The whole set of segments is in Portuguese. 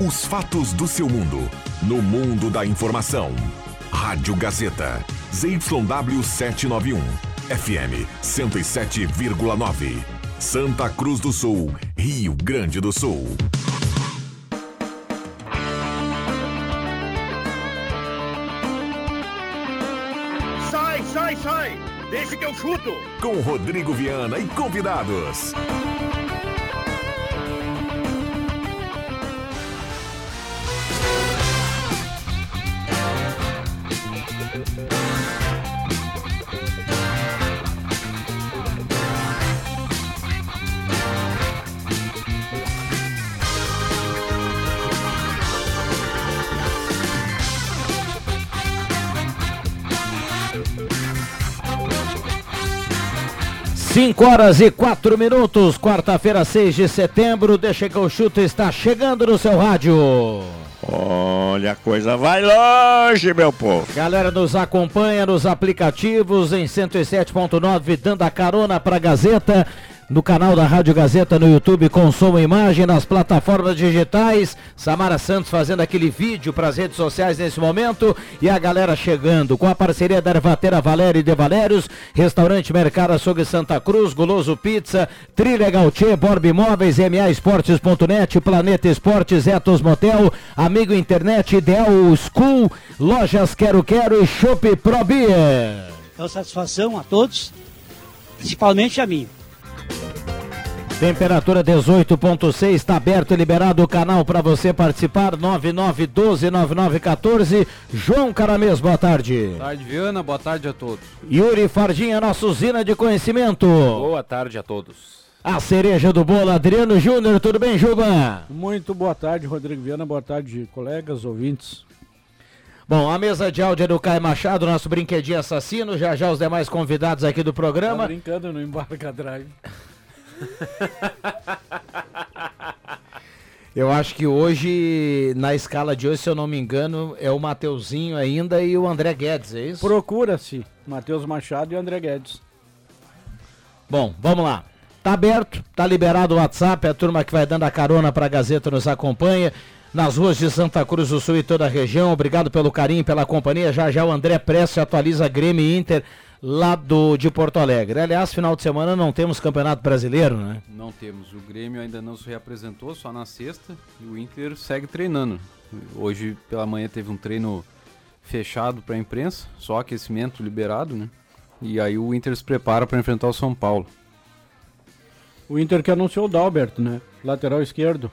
Os fatos do seu mundo. No mundo da informação. Rádio Gazeta. ZYW 791. FM 107,9. Santa Cruz do Sul, Rio Grande do Sul. Sai, sai, sai! Deixa que eu chuto! Com Rodrigo Viana e convidados. Cinco horas e quatro minutos, quarta-feira, 6 de setembro. Deixa que o chute está chegando no seu rádio. Olha, a coisa vai longe, meu povo. Galera nos acompanha nos aplicativos em 107.9, dando a carona para a Gazeta. No canal da Rádio Gazeta no YouTube com som e imagem, nas plataformas digitais. Samara Santos fazendo aquele vídeo para as redes sociais nesse momento. E a galera chegando com a parceria da Ervatera Valério e de Valérios, Restaurante Mercado Açougue Santa Cruz, Goloso Pizza, Trilha Gautier, Borb Imóveis, MA Esportes.net, Planeta Esportes, Etos Motel, Amigo Internet, Ideal School, Lojas Quero Quero e Shop Pro Beer. É uma satisfação a todos, principalmente a mim. Temperatura 18.6, está aberto e liberado o canal para você participar. 99129914. João Caramês, boa tarde. Boa tarde, Viana. Boa tarde a todos. Yuri Fardinha, nossa usina de conhecimento. Boa tarde a todos. A cereja do bolo, Adriano Júnior, tudo bem, Juba? Muito boa tarde, Rodrigo Viana. Boa tarde, colegas, ouvintes. Bom, a mesa de áudio é do Caio Machado, nosso brinquedinho assassino. Já já os demais convidados aqui do programa. Tá brincando no Embarca Drive. Eu acho que hoje, na escala de hoje, se eu não me engano, é o Mateuzinho ainda e o André Guedes, é isso? Procura-se Matheus Machado e André Guedes. Bom, vamos lá. Tá aberto, tá liberado o WhatsApp, a turma que vai dando a carona pra Gazeta nos acompanha. Nas ruas de Santa Cruz do Sul e toda a região, obrigado pelo carinho, pela companhia. Já já o André Prestes atualiza Grêmio e Inter lá do, de Porto Alegre. Aliás, final de semana não temos Campeonato Brasileiro, né? Não temos. O Grêmio ainda não se reapresentou, só na sexta. E o Inter segue treinando. Hoje pela manhã teve um treino fechado para a imprensa, só aquecimento liberado, né? E aí o Inter se prepara para enfrentar o São Paulo. O Inter que anunciou o Dalbert, né? Lateral esquerdo.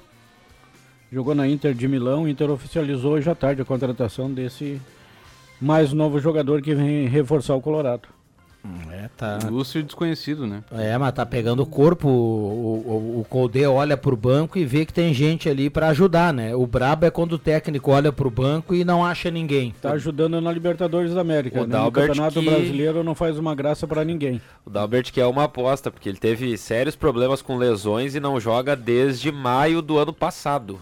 Jogou na Inter de Milão. O Inter oficializou hoje à tarde a contratação desse mais novo jogador que vem reforçar o Colorado. É, tá. Lúcio desconhecido, né? É, mas tá pegando o corpo. O, o, o Colde olha pro banco e vê que tem gente ali para ajudar, né? O brabo é quando o técnico olha pro banco e não acha ninguém. Tá ajudando na Libertadores da América. O né? Dalbert No Campeonato que- Brasileiro não faz uma graça para ninguém. O Dalbert que é uma aposta, porque ele teve sérios problemas com lesões e não joga desde maio do ano passado.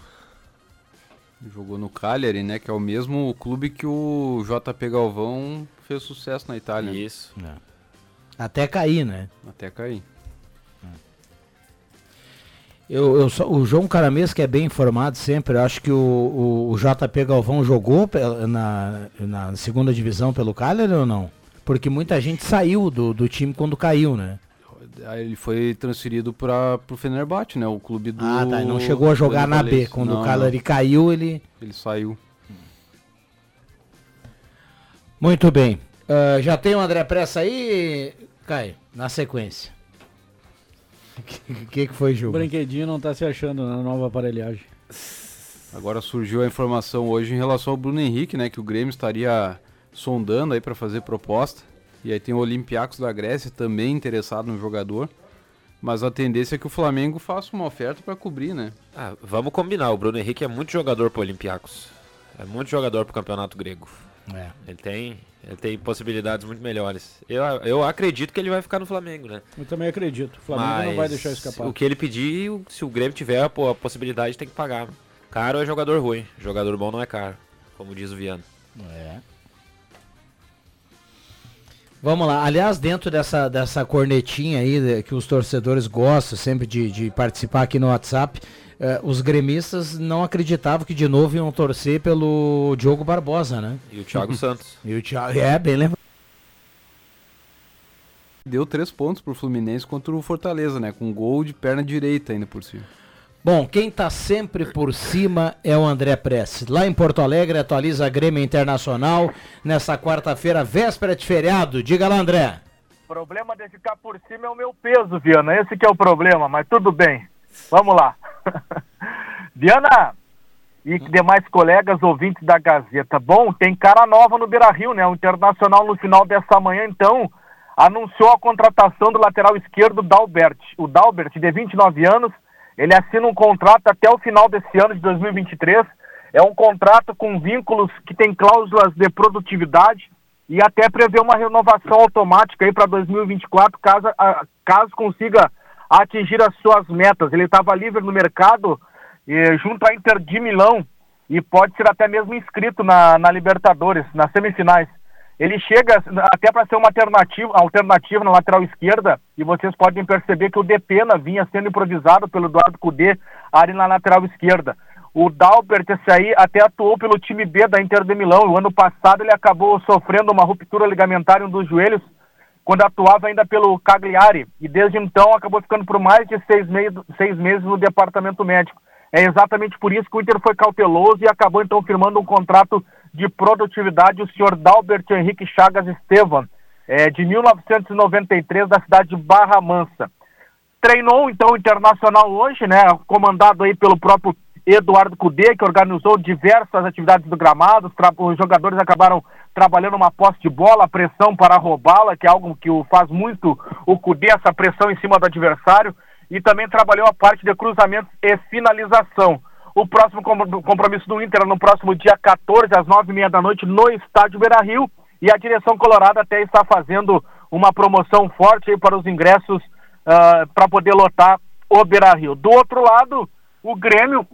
Jogou no Cagliari, né? Que é o mesmo clube que o JP Galvão fez sucesso na Itália. Isso. Até cair, né? Até cair. Eu, eu só- o João Caramês, que é bem informado sempre, eu acho que o, o, o JP Galvão jogou na, na segunda divisão pelo Cagliari ou não? Porque muita gente saiu do, do time quando caiu, né? Ele foi transferido para o Fenerbahçe, né? O clube do. Ah, tá. e Não chegou a jogar na B. Quando Não, o Cagliari caiu, ele... Ele saiu. Muito bem. Ah, já tem o André Pressa aí, Caio? Na sequência. O que, que foi, O Ju? brinquedinho não tá se achando na nova aparelhagem. Agora surgiu a informação hoje em relação ao Bruno Henrique, né? Que o Grêmio estaria sondando aí para fazer proposta. E aí tem o Olympiacos da Grécia também interessado no jogador. Mas a tendência é que o Flamengo faça uma oferta para cobrir, né? Ah, vamos combinar, o Bruno Henrique é muito jogador pro Olympiacos. É muito jogador pro campeonato grego. É. Ele tem, tem possibilidades muito melhores. Eu, eu acredito que ele vai ficar no Flamengo, né? Eu também acredito. O Flamengo Mas não vai deixar escapar. O que ele pedir, se o Grêmio tiver a, po- a possibilidade, tem que pagar. Caro é jogador ruim, jogador bom não é caro, como diz o Viana. É. Vamos lá. Aliás, dentro dessa, dessa cornetinha aí que os torcedores gostam sempre de, de participar aqui no WhatsApp, eh, os gremistas não acreditavam que de novo iam torcer pelo Diogo Barbosa, né? E o Thiago Santos. E o Thiago, é, bem lembrado. Deu três pontos pro Fluminense contra o Fortaleza, né? Com gol de perna direita ainda por cima. Bom, quem tá sempre por cima é o André Prestes. Lá em Porto Alegre, atualiza a Grêmio Internacional nessa quarta-feira, véspera de feriado. Diga lá, André. O problema de ficar por cima é o meu peso, Viana. Esse que é o problema, mas tudo bem. Vamos lá. Viana e demais colegas ouvintes da Gazeta. Bom, tem cara nova no Beira Rio, né? O Internacional no final dessa manhã, então, anunciou a contratação do lateral esquerdo Dalbert. O Dalbert, de 29 anos, ele assina um contrato até o final desse ano de 2023. É um contrato com vínculos que tem cláusulas de produtividade e até prevê uma renovação automática aí para 2024, caso, caso consiga atingir as suas metas. Ele estava livre no mercado eh, junto à Inter de Milão e pode ser até mesmo inscrito na, na Libertadores, nas semifinais. Ele chega até para ser uma alternativa, alternativa na lateral esquerda, e vocês podem perceber que o Depena vinha sendo improvisado pelo Eduardo Cudê ali na lateral esquerda. O Dalbert, esse aí, até atuou pelo time B da Inter de Milão. O ano passado ele acabou sofrendo uma ruptura ligamentar em um dos joelhos, quando atuava ainda pelo Cagliari. E desde então acabou ficando por mais de seis, meses, seis meses no departamento médico. É exatamente por isso que o Inter foi cauteloso e acabou então firmando um contrato de produtividade o senhor Dalbert Henrique Chagas Estevam, é, de 1993, da cidade de Barra Mansa. Treinou então o Internacional hoje, né, comandado aí pelo próprio Eduardo Cudê, que organizou diversas atividades do gramado. Os jogadores acabaram trabalhando uma posse de bola, pressão para roubá-la, que é algo que faz muito o Cudê, essa pressão em cima do adversário. E também trabalhou a parte de cruzamentos e finalização. O próximo compromisso do Inter é no próximo dia 14, às nove e meia da noite, no estádio Beira Rio. E a direção colorada até está fazendo uma promoção forte para os ingressos uh, para poder lotar o Beira Rio. Do outro lado, o Grêmio,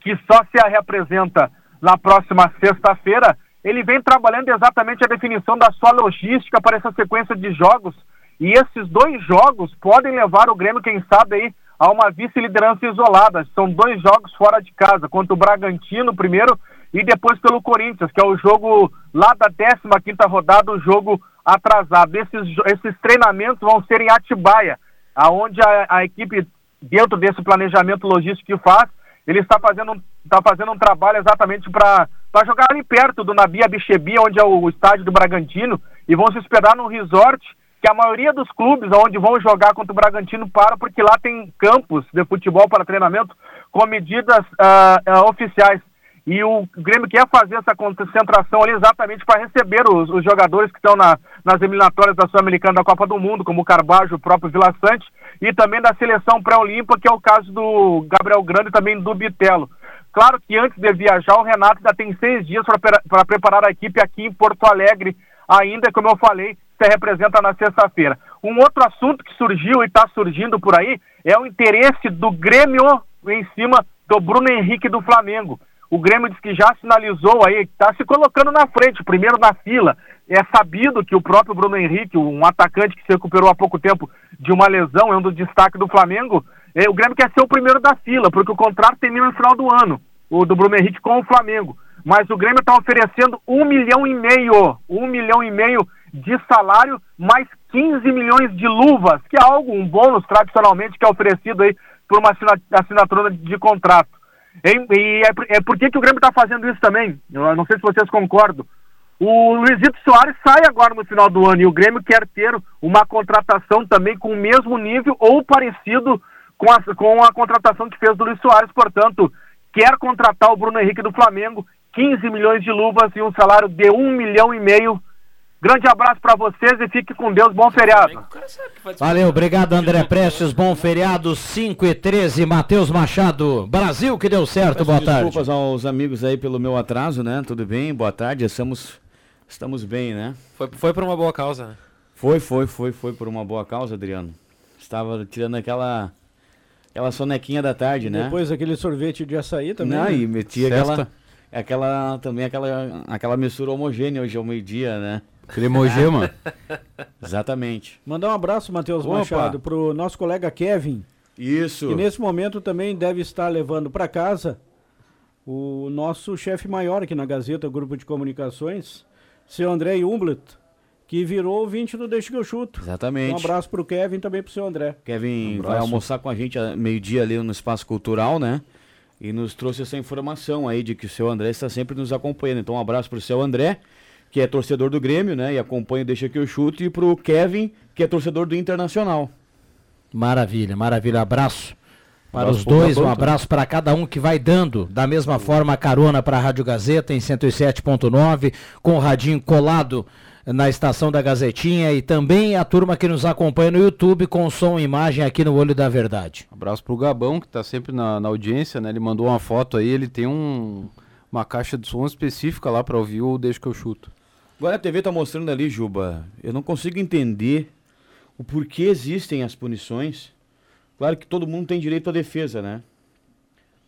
que só se representa na próxima sexta-feira, ele vem trabalhando exatamente a definição da sua logística para essa sequência de jogos. E esses dois jogos podem levar o Grêmio, quem sabe, aí, a uma vice-liderança isolada. São dois jogos fora de casa, contra o Bragantino primeiro e depois pelo Corinthians, que é o jogo lá da 15ª rodada, o jogo atrasado. Esses, esses treinamentos vão ser em Atibaia, aonde a, a equipe, dentro desse planejamento logístico que faz, ele está fazendo, está fazendo um trabalho exatamente para jogar ali perto do Nabi Abichebi, onde é o, estádio do Bragantino, e vão se hospedar num resort que a maioria dos clubes onde vão jogar contra o Bragantino para porque lá tem campos de futebol para treinamento com medidas uh, uh, oficiais. E o Grêmio quer fazer essa concentração ali exatamente para receber os, os jogadores que estão na, nas eliminatórias da Sul-Americana da Copa do Mundo, como o Carbajo, o próprio Vila Sante, e também da seleção pré-olímpica, que é o caso do Gabriel Grande e também do Bitelo. Claro que antes de viajar, o Renato ainda tem seis dias para preparar a equipe aqui em Porto Alegre, ainda, como eu falei, se representa na sexta-feira. Um outro assunto que surgiu e está surgindo por aí é o interesse do Grêmio em cima do Bruno Henrique do Flamengo. O Grêmio diz que já sinalizou aí, está se colocando na frente, primeiro na fila. É sabido que o próprio Bruno Henrique, um atacante que se recuperou há pouco tempo de uma lesão, é um dos destaques do Flamengo. É, o Grêmio quer ser o primeiro da fila, porque o contrato termina no final do ano, o do Bruno Henrique com o Flamengo. Mas o Grêmio está oferecendo um milhão e meio, um milhão e meio de salário, mais 15 milhões de luvas, que é algo, um bônus tradicionalmente que é oferecido aí por uma assinatura de contrato. E, é, é por que o Grêmio está fazendo isso também? Eu não sei se vocês concordam. O Luizito Soares sai agora no final do ano e o Grêmio quer ter uma contratação também com o mesmo nível ou parecido com a, com a contratação que fez do Luiz Soares, portanto, quer contratar o Bruno Henrique do Flamengo, 15 milhões de luvas e um salário de 1 milhão e meio Grande abraço para vocês e fique com Deus. Bom feriado. Valeu, obrigado André Prestes. Bom feriado 5 e 13. Matheus Machado. Brasil que deu certo. Boa tarde. Desculpas aos amigos aí pelo meu atraso, né? Tudo bem? Boa tarde. Estamos, estamos bem, né? Foi, foi por uma boa causa, né? Foi, foi, foi, foi por uma boa causa, Adriano. Estava tirando aquela aquela sonequinha da tarde, né? Depois aquele sorvete de açaí também. Não, né? e metia aquela aquela também aquela aquela mistura homogênea hoje ao meio-dia, né? Cremogema. Exatamente. Mandar um abraço, Matheus Machado, pro nosso colega Kevin, Isso. E nesse momento também deve estar levando para casa o nosso chefe maior aqui na Gazeta, Grupo de Comunicações, seu André Humblet, que virou ouvinte do Deixa que eu chuto. Exatamente. Um abraço pro Kevin e também pro seu André. Kevin Um vai almoçar com a gente a meio-dia ali no Espaço Cultural, né? E nos trouxe essa informação aí de que o seu André está sempre nos acompanhando. Então, um abraço pro seu André, que é torcedor do Grêmio, né? E acompanha o Deixa que eu chuto. E pro Kevin, que é torcedor do Internacional. Maravilha, maravilha. Abraço para Abraço os dois, um abraço para cada um que vai dando, da mesma forma, a carona para a Rádio Gazeta em 107.9, com o radinho colado na estação da Gazetinha e também a turma que nos acompanha no YouTube com som e imagem aqui no Olho da Verdade. Abraço pro Gabão, que tá sempre na, na audiência, né? Ele mandou uma foto aí, ele tem um, uma caixa de som específica lá pra ouvir o Deixa que eu chuto. Agora a TV tá mostrando ali, Juba. Eu não consigo entender o porquê existem as punições. Claro que todo mundo tem direito à defesa, né?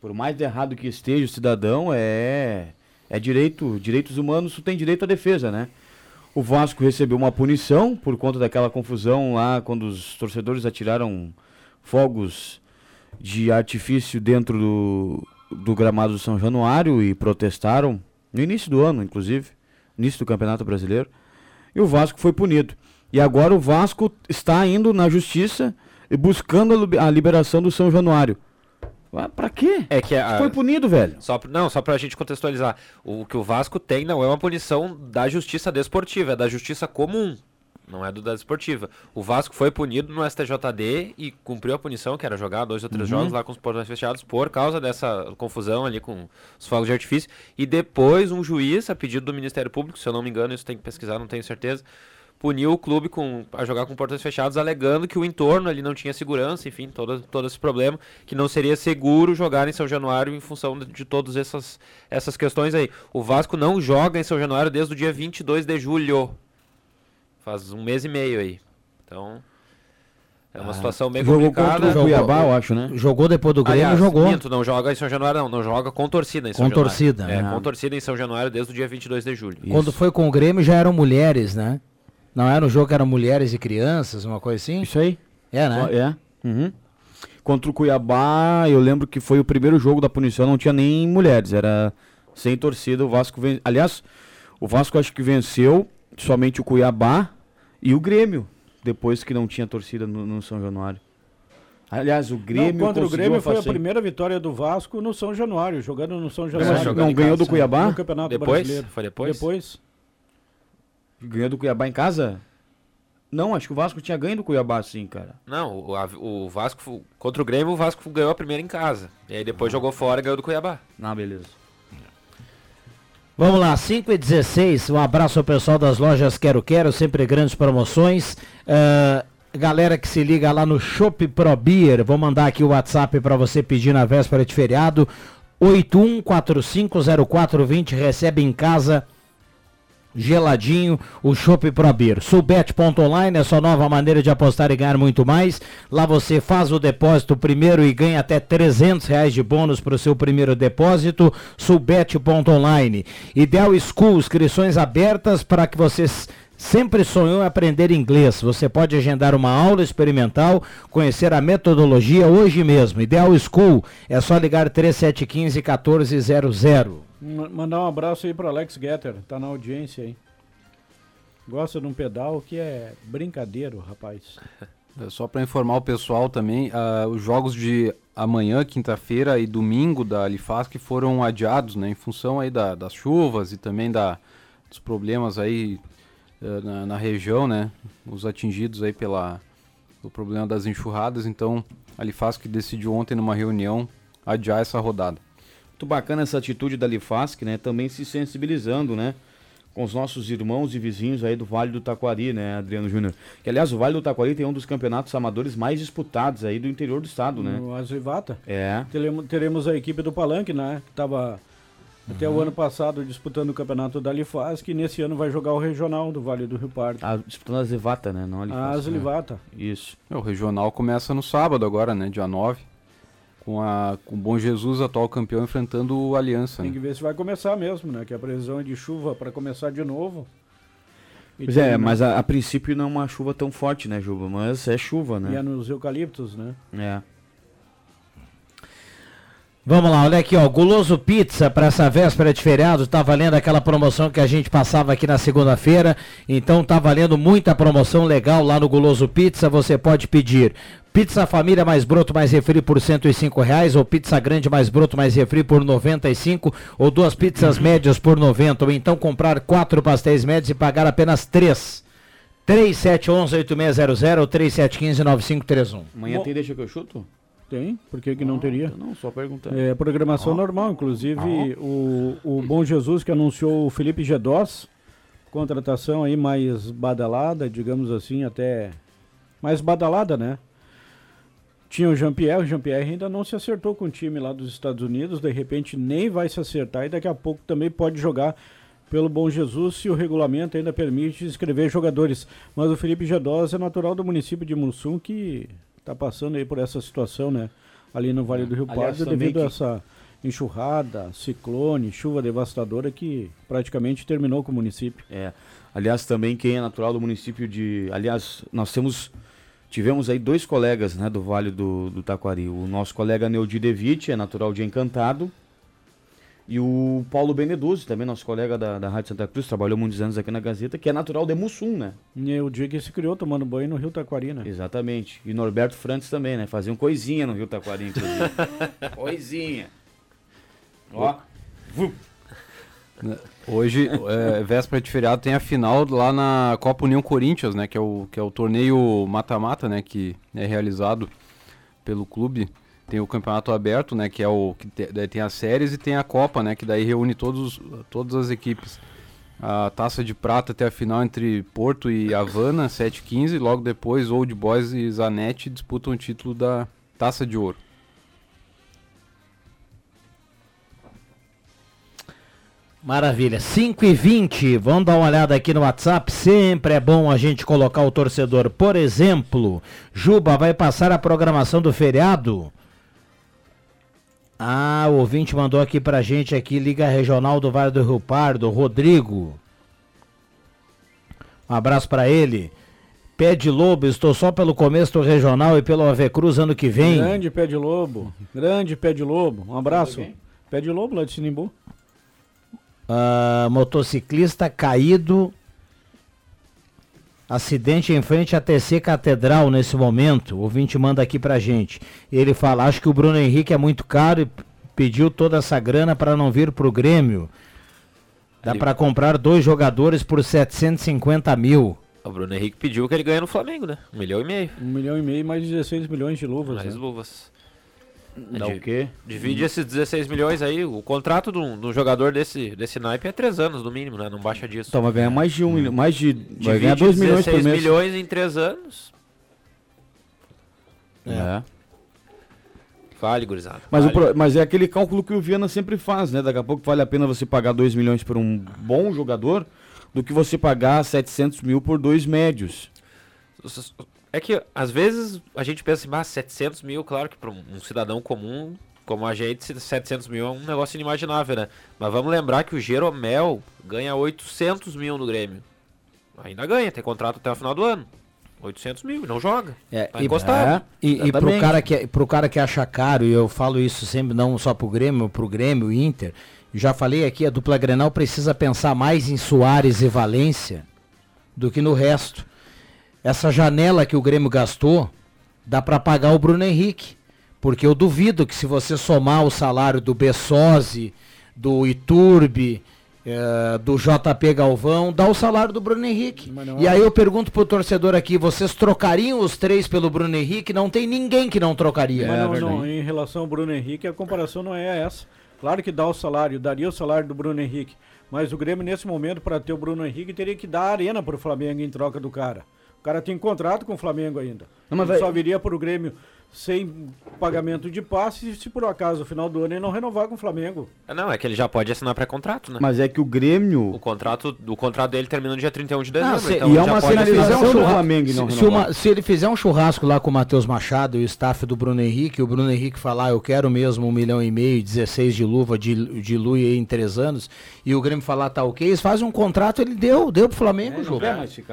Por mais errado que esteja o cidadão, é é direito, direitos humanos, tu tem direito à defesa, né? O Vasco recebeu uma punição por conta daquela confusão lá quando os torcedores atiraram fogos de artifício dentro do, do gramado do São Januário e protestaram no início do ano, inclusive, início do Campeonato Brasileiro. E o Vasco foi punido. E agora o Vasco está indo na justiça e buscando a libe- a liberação do São Januário. Ah, Pra quê? É que a- Foi punido, velho. Só, não, só pra gente contextualizar. O que o Vasco tem não é uma punição da justiça desportiva, é da justiça comum. Não é do da desportiva. O Vasco foi punido no STJD e cumpriu a punição, que era jogar dois ou três Uhum. jogos lá com os portões fechados, por causa dessa confusão ali com os fogos de artifício. E depois um juiz, a pedido do Ministério Público, se eu não me engano, isso tem que pesquisar, não tenho certeza, puniu o clube com, a jogar com portões fechados, alegando que o entorno ali não tinha segurança, enfim, todo, todo esse problema, que não seria seguro jogar em São Januário em função de, de todas essas, essas questões aí. O Vasco não joga em São Januário desde o dia 22 de julho. Faz um mês e meio aí. Então, é uma situação bem Jogou complicada. contra o Cuiabá, eu acho, né? Jogou depois do Grêmio, Aliás, jogou. minto, não joga em São Januário, não. Não joga com torcida em São Com Januário. torcida, É, né? com torcida em São Januário desde o dia 22 de julho. Quando foi com o Grêmio já eram mulheres, né? Não era um jogo que eram mulheres e crianças, uma coisa assim? Isso aí. É, né? É. Uhum. Contra o Cuiabá, eu lembro que foi o primeiro jogo da punição, não tinha nem mulheres, era sem torcida. O Vasco ven... Aliás, o Vasco acho que venceu somente o Cuiabá e o Grêmio, depois que não tinha torcida no, no São Januário. Aliás, o Grêmio. Não, contra o Grêmio foi a primeira vitória do Vasco no São Januário, jogando no São Januário. não em ganhou casa. do Cuiabá? No Campeonato Depois? Brasileiro. Foi depois? Depois. Ganhou do Cuiabá em casa? Não, acho que o Vasco tinha ganho do Cuiabá, sim, cara. Não, o, a- o Vasco, contra o Grêmio, o Vasco ganhou a primeira em casa. E aí depois jogou fora e ganhou do Cuiabá. Ah, beleza. Vamos lá, 5 e 16 um abraço ao pessoal das lojas Quero Quero, sempre grandes promoções. Ah, galera que se liga lá no Shop Pro Beer, vou mandar aqui o WhatsApp para você pedir na véspera de feriado. 81450420, recebe em casa geladinho, o Chopp Pro Beer. Sulbet.online é sua nova maneira de apostar e ganhar muito mais. Lá você faz o depósito primeiro e ganha até 300 reais de bônus para o seu primeiro depósito. Sulbet.online. Ideal School, inscrições abertas para que vocês Sempre sonhou em aprender inglês. Você pode agendar uma aula experimental, conhecer a metodologia hoje mesmo. Ideal School é só ligar 3715 1400. Ma- Mandar um abraço aí pro Alex Getter, tá na audiência aí. Gosta de um pedal que é brincadeiro, rapaz. É, Só para informar o pessoal também, ah, os jogos de amanhã, quinta-feira e domingo da Alifaz que foram adiados, né, em função aí da- das chuvas e também da, dos problemas aí eh, na, na região, né, os atingidos aí pela o problema das enxurradas. Então, a Alifaz que decidiu ontem numa reunião adiar essa rodada. Muito bacana essa atitude da Lifask, né? Também se sensibilizando, né? Com os nossos irmãos e vizinhos aí do Vale do Taquari, né, Adriano Júnior? Que, aliás, o Vale do Taquari tem um dos campeonatos amadores mais disputados aí do interior do estado, né? No Azivata. É. Teremos, teremos a equipe do Palanque, né? Que estava até Uhum. o ano passado disputando o campeonato da Lifaz, que nesse ano vai jogar o regional do Vale do Rio Pardo. Ah, disputando a Zevata, né? Não a A Lifask, Azlivata. né? Isso. É, o regional começa no sábado agora, né, dia 9, com a com o Bom Jesus, atual campeão, enfrentando o Aliança. Tem né. que ver se vai começar mesmo, né? Que a previsão é de chuva para começar de novo. Pois é, terminar- mas a, a princípio não é uma chuva tão forte, né, Juba? Mas é chuva, E é né? nos eucaliptos, né? É. Vamos lá, olha aqui, ó. Guloso Pizza para essa véspera de feriado. Tá valendo aquela promoção que a gente passava aqui na segunda-feira. Então tá valendo muita promoção legal lá no Guloso Pizza. Você pode pedir Pizza Família mais broto mais refri por 105 reais, ou pizza grande mais broto mais refri por R$ 95, ou duas pizzas médias por 90, ou então comprar quatro pastéis médios e pagar apenas três. 3711-8600 ou 3715-9531. Amanhã Bom. tem Deixa que eu chuto? Tem, por que, que não teria? Não, só perguntando. É programação normal, inclusive o, o Bom Jesus que anunciou o Felipe Gedós, contratação aí mais badalada, digamos assim, até mais badalada, né? Tinha o Jean-Pierre, o Jean-Pierre ainda não se acertou com o time lá dos Estados Unidos, de repente nem vai se acertar e daqui a pouco também pode jogar pelo Bom Jesus se o regulamento ainda permite inscrever jogadores. Mas o Felipe Gedós é natural do município de Mussum que está passando aí por essa situação, né? Ali no Vale do Rio Pardo devido a que- essa enxurrada, ciclone, chuva devastadora que praticamente terminou com o município. É. Aliás, também quem é natural do município de. Aliás, nós temos. Tivemos aí dois colegas né, do Vale do, do Taquari. O nosso colega Neudi Devitt é natural de Encantado. E o Paulo Beneduzzi, também nosso colega da, da Rádio Santa Cruz, trabalhou muitos anos aqui na Gazeta, que é natural de Mussum, né? E o dia que se criou tomando banho no Rio Taquari, né? Exatamente. E Norberto Frantes também, né? Faziam coisinha no Rio Taquari, inclusive. coisinha. Ó. Vup. Hoje, é, véspera de feriado, tem a final lá na Copa União Corinthians, né? Que é o, que é o torneio mata-mata, né? Que é realizado pelo clube. Tem o campeonato aberto, né? Que é o que tem as séries e tem a Copa, né? Que daí reúne todos, todas as equipes. A taça de prata até a final entre Porto e Havana, 7-15. Logo depois, Old Boys e Zanetti disputam o título da taça de ouro. Maravilha, 5 e 20 vamos dar uma olhada aqui no WhatsApp, sempre é bom a gente colocar o torcedor. Por exemplo, Juba vai passar a programação do feriado? Ah, o ouvinte mandou aqui pra gente aqui, Liga Regional do Vale do Rio Pardo, Rodrigo. Um abraço pra ele. Pé de Lobo, estou só pelo começo do regional e pelo Ave Cruz ano que vem. Grande pé de lobo, grande pé de lobo. Um abraço. Pé de lobo lá de Sinimbu. Ah, motociclista caído. Acidente em frente à TC Catedral nesse momento. O ouvinte manda aqui pra gente. Ele fala: Acho que o Bruno Henrique é muito caro e pediu toda essa grana para não vir pro Grêmio. Dá Ele- pra comprar dois jogadores por 750 mil. O Bruno Henrique pediu que ele ganha no Flamengo, né? Um milhão e meio. Um milhão e meio mais 16 milhões de luvas. Mais né? luvas. Dá o quê? Divide esses 16 milhões aí. O contrato de um, de um jogador desse, desse naipe é 3 anos no mínimo, né? Não baixa disso. Então vai ganhar mais de um milhão. Mais de. Vai Divide ganhar 2 milhões por 16 mês. milhões em 3 anos. É. Vale, gurizada. Mas, vale. pro- mas é aquele cálculo que o Viana sempre faz, né? Daqui a pouco vale a pena você pagar 2 milhões por um bom jogador do que você pagar 700 mil por dois médios. É que, às vezes, a gente pensa assim, ah, 700 mil, claro que para um, cidadão comum, como a gente, 700 mil é um negócio inimaginável, né? Mas vamos lembrar que o Jeromel ganha 800 mil no Grêmio. Ainda ganha, tem contrato até o final do ano. 800 mil, e não joga. É, tá e, encostado. e, e pro, cara que, pro cara que acha caro, e eu falo isso sempre não só pro Grêmio, pro Grêmio, Inter, já falei aqui, a dupla Grenal precisa pensar mais em Soares e Valência do que no resto. Essa janela que o Grêmio gastou, dá para pagar o Bruno Henrique. Porque eu duvido que se você somar o salário do Bessosi, do Iturbe, eh, do JP Galvão, dá o salário do Bruno Henrique. Não E é. aí eu pergunto pro torcedor aqui, vocês trocariam os três pelo Bruno Henrique? Não tem ninguém que não trocaria. Mas É não, não, em relação ao Bruno Henrique, a comparação não é essa. Claro que dá o salário, daria o salário do Bruno Henrique. Mas o Grêmio, nesse momento, para ter o Bruno Henrique, teria que dar a arena para o Flamengo em troca do cara. O cara tem contrato com o Flamengo ainda. Não, mas Ele vai- só viria para o Grêmio sem pagamento de passe se por acaso no final do ano ele não renovar com o Flamengo. Ah, Não, é que ele já pode assinar pré-contrato, né? Mas é que o Grêmio. O contrato, o contrato dele termina no dia 31 de dezembro. Ah, se- então e ele é já uma pode assinar. sinalização um do Flamengo e não se, se uma- se ele fizer um churrasco lá com o Matheus Machado e o staff do Bruno Henrique, o Bruno Henrique falar, eu quero mesmo um milhão e meio, 16 de luva de, de Lui aí em três anos, e o Grêmio falar, tá ok, eles fazem um contrato, ele deu, deu pro Flamengo, não Ju.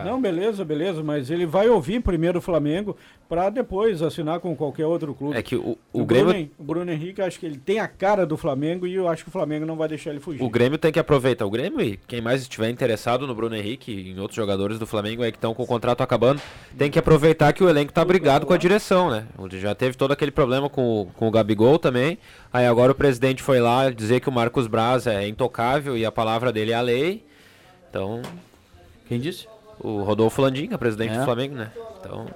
Não, beleza, beleza, mas ele vai ouvir primeiro o Flamengo para depois assinar com qualquer outro clube. É que o, o, O, Grêmio. Bruno, o Bruno Henrique, acho que ele tem a cara do Flamengo e eu acho que o Flamengo não vai deixar ele fugir. O Grêmio tem que aproveitar. O Grêmio e quem mais estiver interessado no Bruno Henrique e em outros jogadores do Flamengo aí que estão com o contrato acabando, tem que aproveitar que o elenco tá brigado com a direção, né? Já teve todo aquele problema com, o- com o Gabigol também. Aí agora o presidente foi lá dizer que o Marcos Braz é intocável e a palavra dele é a lei. Então, Quem disse? o Rodolfo Landim, que é presidente É. do Flamengo, né? Então,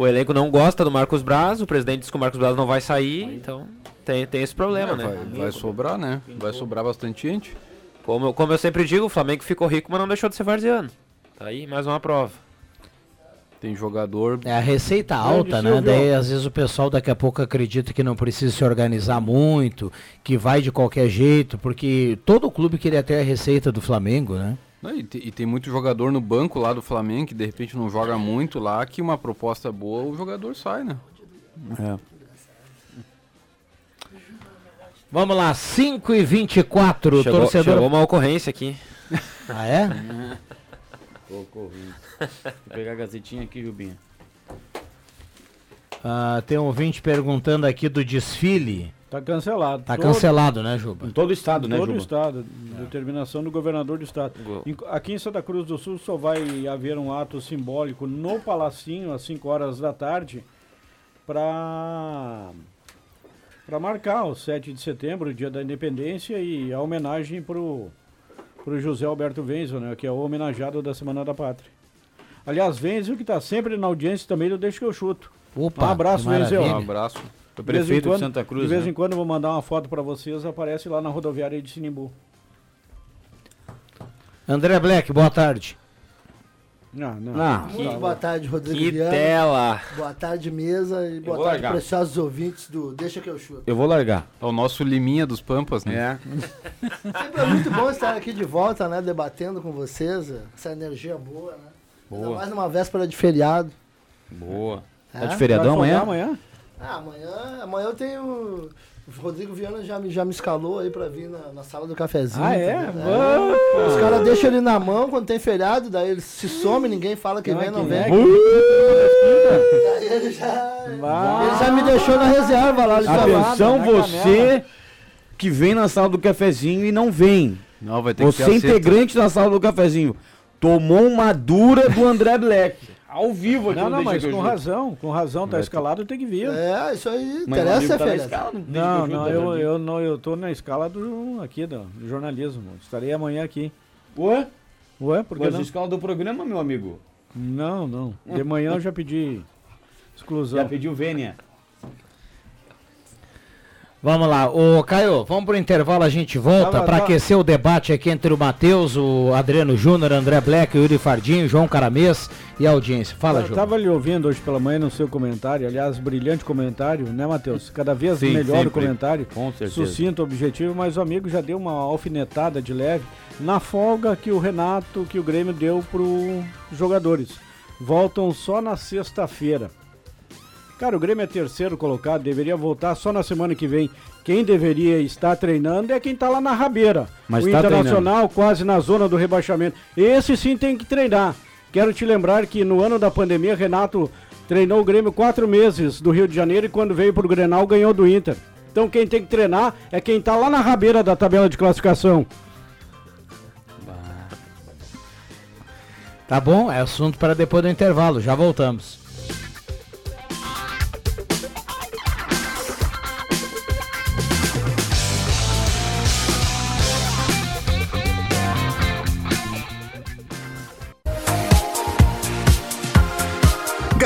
o elenco não gosta do Marcos Braz, o presidente diz que o Marcos Braz não vai sair, então tem, tem esse problema, É, né? vai, vai sobrar, né? Vai sobrar bastante gente. Como, eu- como eu sempre digo, o Flamengo ficou rico, mas não deixou de ser varziano. Tá aí mais uma prova. Tem jogador. É a receita alta, né? Daí às vezes o pessoal daqui a pouco acredita que não precisa se organizar muito, que vai de qualquer jeito, porque todo clube queria ter a receita do Flamengo, né? Não, e, te- e tem muito jogador no banco lá do Flamengo que de repente não joga muito lá, que uma proposta boa o jogador sai, né? É. Vamos lá, 5 e 24 Chegou, torcedor. chegou uma ocorrência aqui. Ah, é? Correndo. Vou pegar a gazetinha aqui, Jubinha. Ah, tem um ouvinte perguntando aqui do desfile. Tá cancelado. Tá Todo- cancelado, né, Juba? Em todo o estado, né, Todo o Juba? estado, determinação do governador do estado. Em- Aqui em Santa Cruz do Sul só vai haver um ato simbólico no Palacinho às 5 horas da tarde para para marcar o 7 de setembro, o dia da independência e a homenagem pro pro José Alberto Wenzel, né, que é o homenageado da Semana da Pátria. Aliás, Wenzel que está sempre na audiência também do Deixa que eu chuto. Opa, um abraço. Wenzel. Um abraço. De em prefeito quando- de Santa Cruz, De vez né? em quando eu vou mandar uma foto para vocês, aparece lá na rodoviária de Sinimbu. André Black, boa tarde. Não, não. Ah, Muito boa tarde, Rodrigo Que Viana. tela! Boa tarde, mesa. E boa tarde, largar. preciosos ouvintes do Deixa que eu chuto. eu vou largar. É o nosso Liminha dos Pampas, né? É. Sempre é muito bom estar aqui de volta, né? Debatendo com vocês. Essa energia boa, né? Ainda Boa. mais numa véspera de feriado. Boa. Tá É? de feriadão amanhã? amanhã? Ah, amanhã, amanhã eu tenho. O Rodrigo Viana já me, já me escalou aí pra vir na, na sala do cafezinho. Ah, é? entendeu? Vamos. Os caras deixam ele na mão quando tem feriado, daí ele se some, ninguém fala que Não, vem, não quem vem. é Daí ele já, Vai. ele já me deixou na reserva lá. Atenção, você que vem na sala do cafezinho e não vem. Não, vai ter que Você ser é sexta. integrante da sala do cafezinho. Tomou uma dura do André Black. Ao vivo aqui Não, não, mas com razão. Com razão, tá escalado, tem que vir. É, isso aí. Mas Interessa tá escala, não Não, eu eu, eu, não, eu tô na escala do aqui, do, do jornalismo. Estarei amanhã aqui. Ué? Ué, por que Mas a não? escala do programa, meu amigo. Não, não. De manhã eu já pedi exclusão. Já pediu Vênia. Vamos lá, ô Caio, vamos pro intervalo, a gente volta para aquecer o debate aqui entre o Matheus, o Adriano Júnior, André Black, o Yuri Fardinho, João Caramês e a audiência. Fala, Eu João. tava lhe ouvindo hoje pela manhã no seu comentário, aliás, brilhante comentário, né, Matheus? Cada vez Sim, melhor o sempre. comentário. Com certeza. Sucinto, objetivo, mas o amigo já deu uma alfinetada de leve na folga que o Renato, que o Grêmio deu pro jogadores. Voltam só na sexta-feira. Cara, o Grêmio é terceiro colocado, deveria voltar só na semana que vem. Quem deveria estar treinando é quem tá lá na rabeira. Mas o tá Internacional quase na zona do rebaixamento. Esse sim tem que treinar. Quero te lembrar que no ano da pandemia, Renato treinou o Grêmio quatro meses do Rio de Janeiro e quando veio pro Grenal ganhou do Inter. Então quem tem que treinar é quem tá lá na rabeira da tabela de classificação. Tá bom, é assunto para depois do intervalo, já voltamos.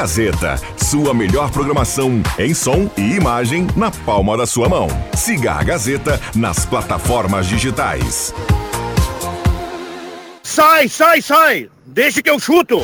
Gazeta, sua melhor programação em som e imagem na palma da sua mão. Siga a Gazeta nas plataformas digitais. Sai, sai, sai! Deixa que eu chuto!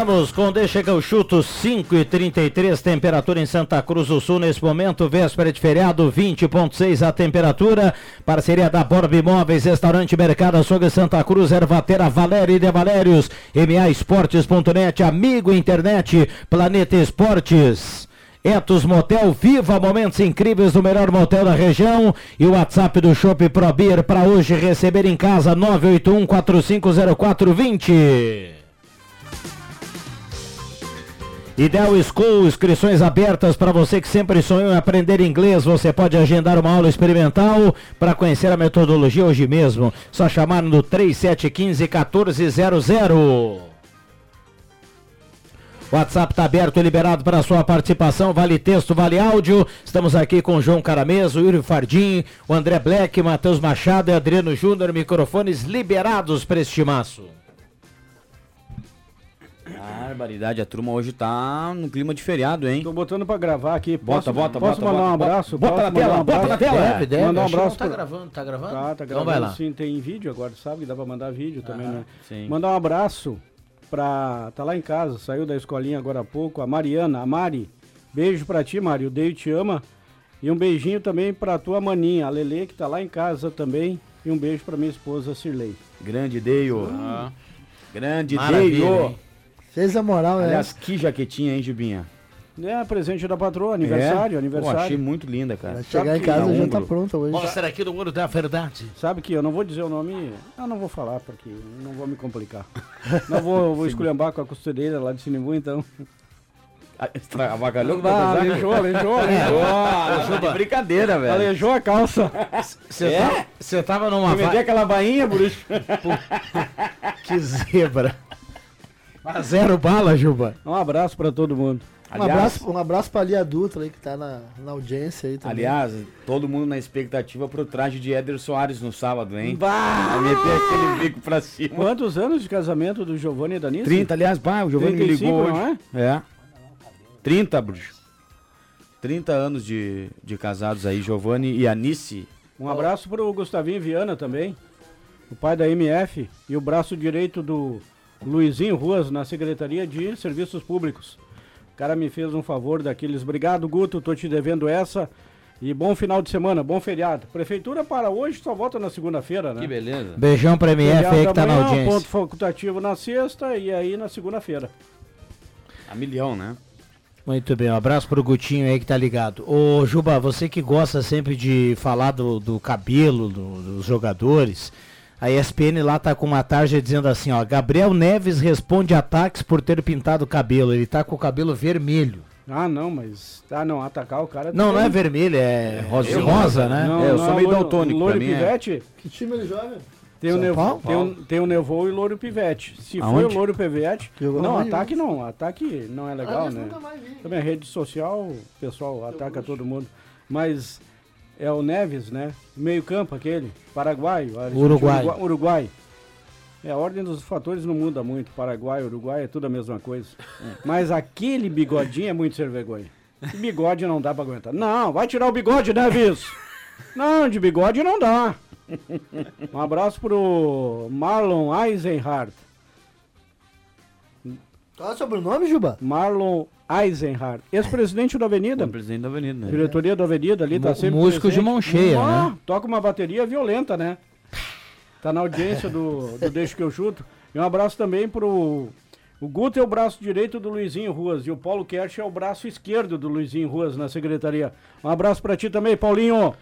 Voltamos com Deixa que eu chuto 5 e 33 temperatura em Santa Cruz do Sul nesse momento, véspera de feriado, 20.6 a temperatura. Parceria da Borb Imóveis, Restaurante Mercado Açougue Santa Cruz, Ervatera Valéria e de Valérios, MA Esportes.net, Amigo Internet, Planeta Esportes. Etos Motel, viva momentos incríveis do melhor motel da região e o WhatsApp do Shop Pro Beer para hoje receber em casa 981 450420. Ideal School, inscrições abertas para você que sempre sonhou em aprender inglês. Você pode agendar uma aula experimental para conhecer a metodologia hoje mesmo. Só chamar no 3715 1400. WhatsApp está aberto e liberado para sua participação. Vale texto, vale áudio. Estamos aqui com o João Carameso, Yuri Fardim, o André Black, Matheus Machado e Adriano Júnior. Microfones liberados para este maço. Barbaridade, a turma hoje tá no clima de feriado, hein? Tô botando pra gravar aqui. Bota, Posso- bota, posso bota, mandar um bota, abraço? bota Posso na mandar tela, um bota na tela. Deve, deve. Mandar um abraço tá gravando, tá gravando? Tá, tá Então gravando vai lá. sim, tem vídeo agora, sabe que dá pra mandar vídeo também, né? sim. Mandar um abraço pra. Tá lá em casa, saiu da escolinha agora há pouco, a Mariana, a Mari. Beijo pra ti, Mari, o Deio te ama. E um beijinho também pra tua maninha, a Lele, que tá lá em casa também. E um beijo pra minha esposa, Cirlei. Grande Deio. Ah. Grande Maravilha, Deio. hein? Fez a moral, né? Aliás, que jaquetinha, hein, Gibinha? É, presente da patroa, aniversário, É? aniversário. Pô, achei muito linda, cara. Vai chegar em casa já tá pronta hoje. Mostra aqui no muro da verdade. Sabe que eu não vou dizer o nome, eu não vou falar porque não vou me complicar. não vou, vou esculhambar com a costureira lá de Sinimbu, então. Avacalhou com o Ah, aleijou, aleijou. Ah, de brincadeira, velho. Aleijou a calça. Você É? tá- você tava numa va- aquela bainha, bruxo? Que zebra. Mas zero bala, Juba. Um abraço pra todo mundo. Um abraço, um abraço pra Lia Dutra aí que tá na, na audiência aí também. Aliás, todo mundo na expectativa pro traje de Éder Soares no sábado, hein? Bah! Vai meter aquele bico pra cima. Quantos anos de casamento do Giovanni e da Nice? 30, aliás, pá, o Giovanni me 35, ligou não hoje. É? 30, bruxo. 30 anos de, de casados aí, Giovanni e Anice. Um abraço pro Gustavinho Viana também, o pai da MF e o braço direito do Luizinho Ruas na Secretaria de Serviços Públicos. O cara me fez um favor daqueles. Obrigado, Guto, tô te devendo essa. E bom final de semana, bom feriado. Prefeitura para hoje só volta na segunda-feira, né? Que beleza. Beijão pra MF Feriado aí que tá na audiência. Ponto facultativo na sexta e aí na segunda-feira. A milhão, né? Muito bem, um abraço pro Gutinho aí que tá ligado. Ô Juba, você que gosta sempre de falar do, do cabelo do- dos jogadores, a ESPN lá tá com uma tarja dizendo assim, ó, Gabriel Neves responde ataques por ter pintado o cabelo, ele tá com o cabelo vermelho. Ah, não, mas. Ah, não, atacar o cara. Não, não é vermelho, é rosa, eu- rosa, né? Não, É, eu não sou meio daltônico, Louro pra mim é- Pivete, Que time ele joga? tem o, Nevo, Paulo? tem, o, tem o Nevô e o Louro Pivete. Se foi Aonde? o Louro Pivete. Jogou Não, ataque não. Ataque não é legal, Aliás, né? nunca mais vi. Também a rede social, o pessoal ataca todo mundo. Mas é o Neves, né? Meio campo aquele. Paraguai. Uruguai. Uruguai. Uruguai. É, a ordem dos fatores não muda muito. Paraguai, Uruguai é tudo a mesma coisa. Mas aquele bigodinho é muito ser vergonha. Bigode não dá pra aguentar. Não, vai tirar o bigode, Neves! Não, de bigode não dá. Um abraço pro Marlon Eisenhardt. Qual é o sobrenome, Juba? Marlon Eisenhardt, ex-presidente da Avenida. presidente da Avenida, né? Diretoria da Avenida ali, tá sempre músico de presente. mão cheia, Ah, né? Toca uma bateria violenta, né? Tá na audiência do, do Deixa Que Eu Chuto. E um abraço também pro... O Guto é o braço direito do Luizinho Ruas e o Paulo Kersh é o braço esquerdo do Luizinho Ruas na secretaria. Um abraço pra ti também, Paulinho.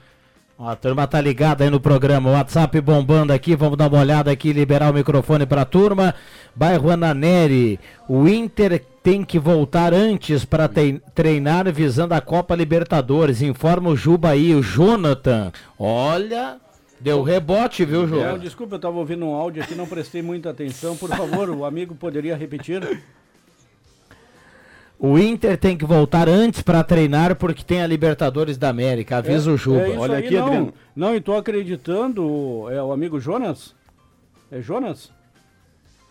Ó, a turma tá ligada aí no programa, WhatsApp bombando aqui, vamos dar uma olhada aqui, liberar o microfone pra turma. Bairro Ananeri, o Inter tem que voltar antes para treinar visando a Copa Libertadores, informa o Juba aí, o Jonathan. Olha, deu rebote, viu, Juba? desculpa, eu tava ouvindo um áudio aqui, não prestei muita atenção. Por favor, o amigo poderia repetir? O Inter tem que voltar antes para treinar porque tem a Libertadores da América, avisa o Juba. É isso Olha aí, aqui, não, Adriano. Não, e tô acreditando, é o amigo Jonas? É Jonas?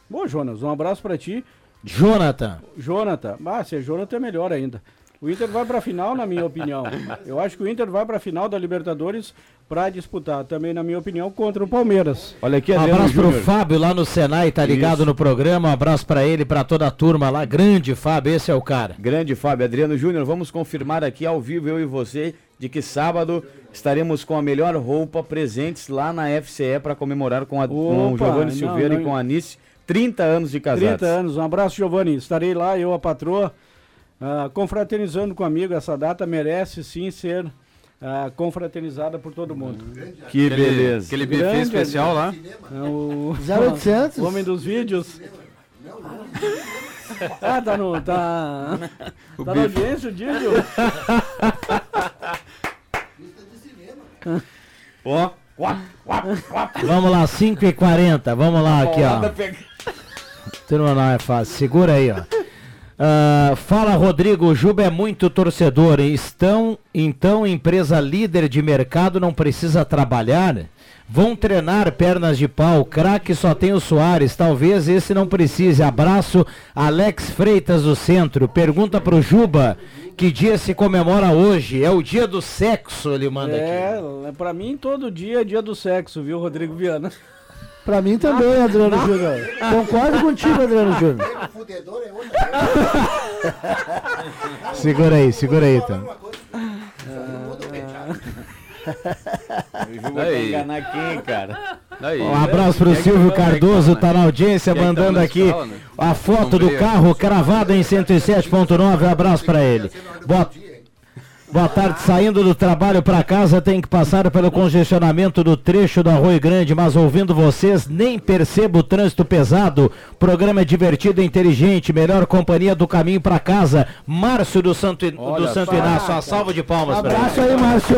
Bom, Jonas, um abraço pra ti. Jonathan. Jonathan. Ah, se é Jonathan é melhor ainda. O Inter vai para a final, na minha opinião. Eu acho que o Inter vai para a final da Libertadores para disputar, também na minha opinião, contra o Palmeiras. Olha aqui, Um Adriano abraço pro Júnior. Fábio lá no Senai, tá ligado Isso. no programa. Um abraço pra ele, pra toda a turma lá. Grande Fábio, esse é o cara. Grande Fábio Adriano Júnior, vamos confirmar aqui ao vivo, eu e você, de que sábado estaremos com a melhor roupa presentes lá na FCE para comemorar com, a, com o Opa, Giovanni não, Silveira não. e com a Anice 30 anos de casados. 30 anos. Um abraço, Giovanni. Estarei lá, eu, a patroa, ah, confraternizando com amigo. Essa data merece sim ser ah, confraternizada por todo mundo. Que beleza. Aquele buffet Grande especial lá. É o 0800. o homem dos vídeos. Ah, tá no. Tá, O tá na bife. audiência o Didio? Ó, Vamos lá, 5h40. Vamos lá aqui, ó. Turma, não é fácil. Segura aí, ó. Ah, fala, Rodrigo. O Juba é muito torcedor. Estão, então, empresa líder de mercado não precisa trabalhar? Vão treinar pernas de pau. Craque só tem o Soares. Talvez esse não precise. Abraço, Alex Freitas do Centro. Pergunta pro Juba que dia se comemora hoje. É o dia do sexo, ele manda aqui. É, pra mim todo dia é dia do sexo, viu, Rodrigo Viana? Pra mim também, Adriano Júnior. Concordo contigo, Adriano Júnior. Segura aí, segura aí, então. Aí. enganar quem, cara? Aí. Um abraço pro é Silvio é Cardoso, tá na- audiência, é tá mandando aqui escala, né? a foto do carro cravada em 107.9. Um abraço pra ele. Boa, boa tarde, saindo do trabalho pra casa, tem que passar pelo congestionamento do trecho do Arroio Grande, mas ouvindo vocês, nem percebo o trânsito pesado. Programa é divertido e inteligente, melhor companhia do caminho pra casa. Márcio do Santo, do Santo. Inácio, uma salva de palmas ele. Abraço aí, Márcio.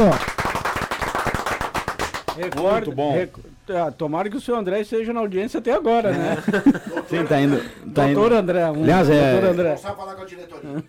Recordo, bom. Ah, tomara que o seu André esteja na audiência até agora, né? Sim, tá indo. Tá Doutor indo. André. Um, Aliás, é- Doutor André.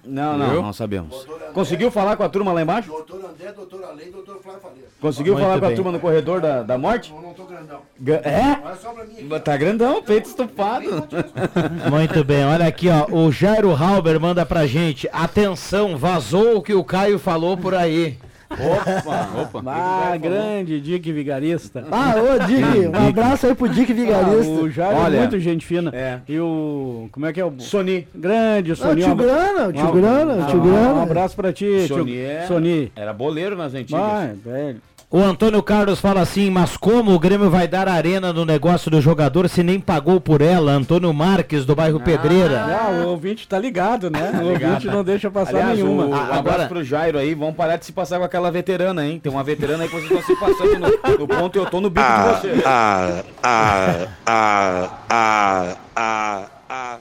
Não, não, Viu? não sabemos. Conseguiu falar com a turma lá embaixo? Doutor André, doutor Além, doutor Flávio Faria. Conseguiu Muito falar com a bem. turma no corredor da, da morte? Eu não tô grandão. É? Olha só pra mim aqui. Tá grandão, peito estufado. Muito bem, olha aqui, ó. O Jairo Halber manda pra gente. Atenção, vazou o que o Caio falou por aí. Opa, opa. Ah, grande Dick Vigarista. Ah, ô, Dick, um abraço aí pro Dick Ah, Vigarista. o Jairo Olha, é muito gente fina. é. E o. Como é que é o. Sony. Grande, o Ah, o Sony. tio um Grana, o tio um- Grana, o tio um- Grana. Um abraço pra ti, tio. Sony é- Sony. Era boleiro nas antigas. Vai, velho. O Antônio Carlos fala assim, mas como o Grêmio vai dar arena no negócio do jogador se nem pagou por ela? Antônio Marques, do bairro Pedreira. Ah, o ouvinte tá ligado, né? o ligado. ouvinte não deixa passar Aliás, nenhuma. o, um Ah, abraço agora- pro Jairo aí, vamos parar de se passar com aquela veterana, hein? Tem uma veterana aí que vocês estão se passando no, no ponto e eu tô no bico de vocês. ah, ah, ah, ah, ah, ah.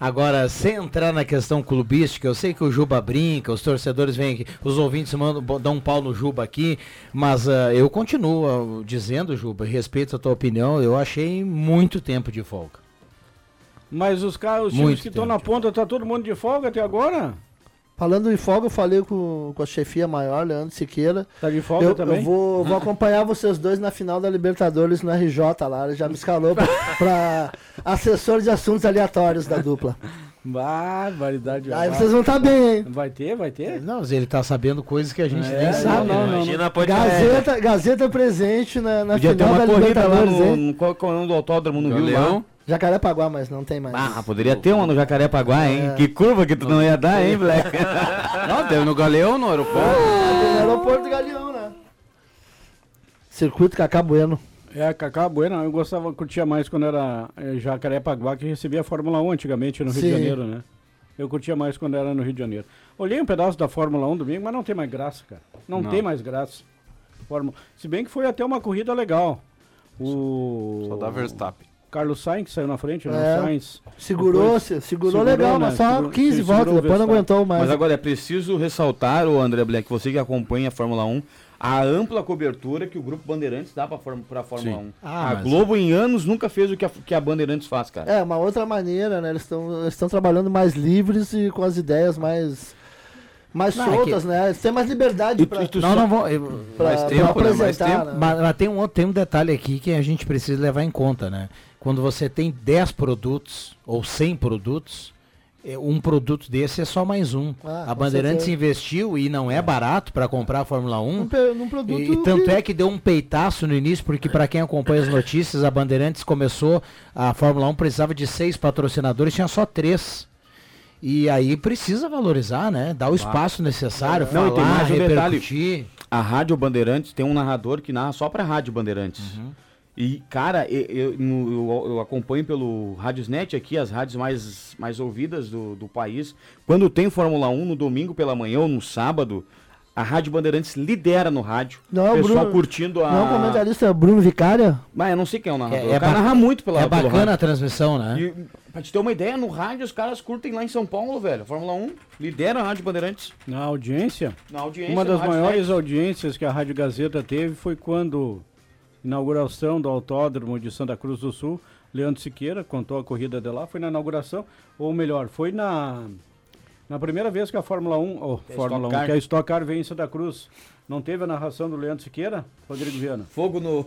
Agora, sem entrar na questão clubística, eu sei que o Juba brinca, os torcedores vêm aqui, os ouvintes mandam, dão um pau no Juba aqui, mas ah, eu continuo ah, dizendo, Juba, respeito a tua opinião, eu achei muito tempo de folga. Mas os caras, os times que estão na ponta, tá todo mundo de folga até agora? Falando em folga, eu falei com, com a chefia maior, Leandro Siqueira. Tá de folga Eu, também? eu vou, vou acompanhar vocês dois na final da Libertadores no RJ lá. Ele já me escalou pra, pra assessor de assuntos aleatórios da dupla. Barbaridade. Aí vocês vão estar bem, hein? Vai ter, vai ter? Não, mas ele tá sabendo coisas que a gente É, nem sabe. não, né? não, Imagina, pode Gazeta, Gazeta presente na, na Podia ter final uma da corrida lá Libertadores, no, hein? no qual, é o nome do autódromo no Rio Galeão. lá. Jacarepaguá, mas não tem mais. Ah, poderia ter uma no Jacarepaguá, hein? É. Que curva que tu não ia dar, hein, Black? Não, teve no Galeão, no aeroporto. Ah, no aeroporto de Galeão, né? Circuito Cacá Bueno. É, Cacá Bueno, eu gostava, curtia mais quando era eh, Jacarepaguá, que recebia a Fórmula 1 antigamente no Rio Sim. de Janeiro, né? Eu curtia mais quando era no Rio de Janeiro. Olhei um pedaço da Fórmula 1 domingo, mas não tem mais graça, cara. Não, Não. tem mais graça. Fórmula... Se bem que foi até uma corrida legal. O Só dá Verstappen. Carlos Sainz que saiu na frente, né? É. O Sainz. Segurou, se, segurou, Segurou, legal, né? mas só Segurou- 15 sim, voltas, depois não aguentou mais. Mas agora é preciso ressaltar, o André Black, você que acompanha a Fórmula 1, a ampla cobertura que o Grupo Bandeirantes dá Fórmula- pra Fórmula Sim. 1. Ah, a Globo em anos nunca fez o que a, que a Bandeirantes faz, cara. É, uma outra maneira, né? Eles estão trabalhando mais livres e com as ideias mais mais Não, é soltas, né? Eles têm mais liberdade tu Não, só- não vou. eu- pra, mais pra tempo, né? Mais apresentar, tempo. né? Mas, mas tem, um, outro- tem um detalhe aqui que a gente precisa levar em conta, né? Quando você tem 10 produtos ou 100 produtos, é, um produto desse é só mais um. Ah, a Bandeirantes certeza. investiu e não é barato para comprar a Fórmula 1. Num, pe- num produto E, e tanto que- é que deu um peitaço no início, porque para quem acompanha as notícias, a Bandeirantes começou, a Fórmula 1 precisava de seis patrocinadores, tinha só três. E aí precisa valorizar, né? Dar o espaço necessário, Não, falar, tem mais um detalhe. repercutir. A Rádio Bandeirantes tem um narrador que narra só pra Rádio Bandeirantes. Uhum. E, cara, eu, eu, eu- eu acompanho pelo Rádiosnet aqui, as rádios mais, mais ouvidas do, do país. Quando tem Fórmula 1 no domingo pela manhã ou no sábado, a Rádio Bandeirantes lidera no rádio. Não é o pessoal Bruno- curtindo a. Não, o comentarista é Bruno Vicária? Mas eu não sei quem é o narrador. É- é o cara ba- narra muito pela é bacana rádio. a transmissão, né? E, pra te ter uma ideia, no rádio os caras curtem lá em São Paulo, velho. Fórmula 1 lidera a Rádio Bandeirantes. Na audiência, Na audiência. uma das maiores Net. audiências que a Rádio Gazeta teve foi quando inauguração do autódromo de Santa Cruz do Sul, Leandro Siqueira contou a corrida de lá, foi na inauguração, ou melhor, foi na na primeira vez que a Fórmula 1, ou Que a Fórmula 1, Stock Car. que a Stock Car veio em Santa Cruz. Não teve a narração do Leandro Siqueira, Rodrigo Viana? Fogo no.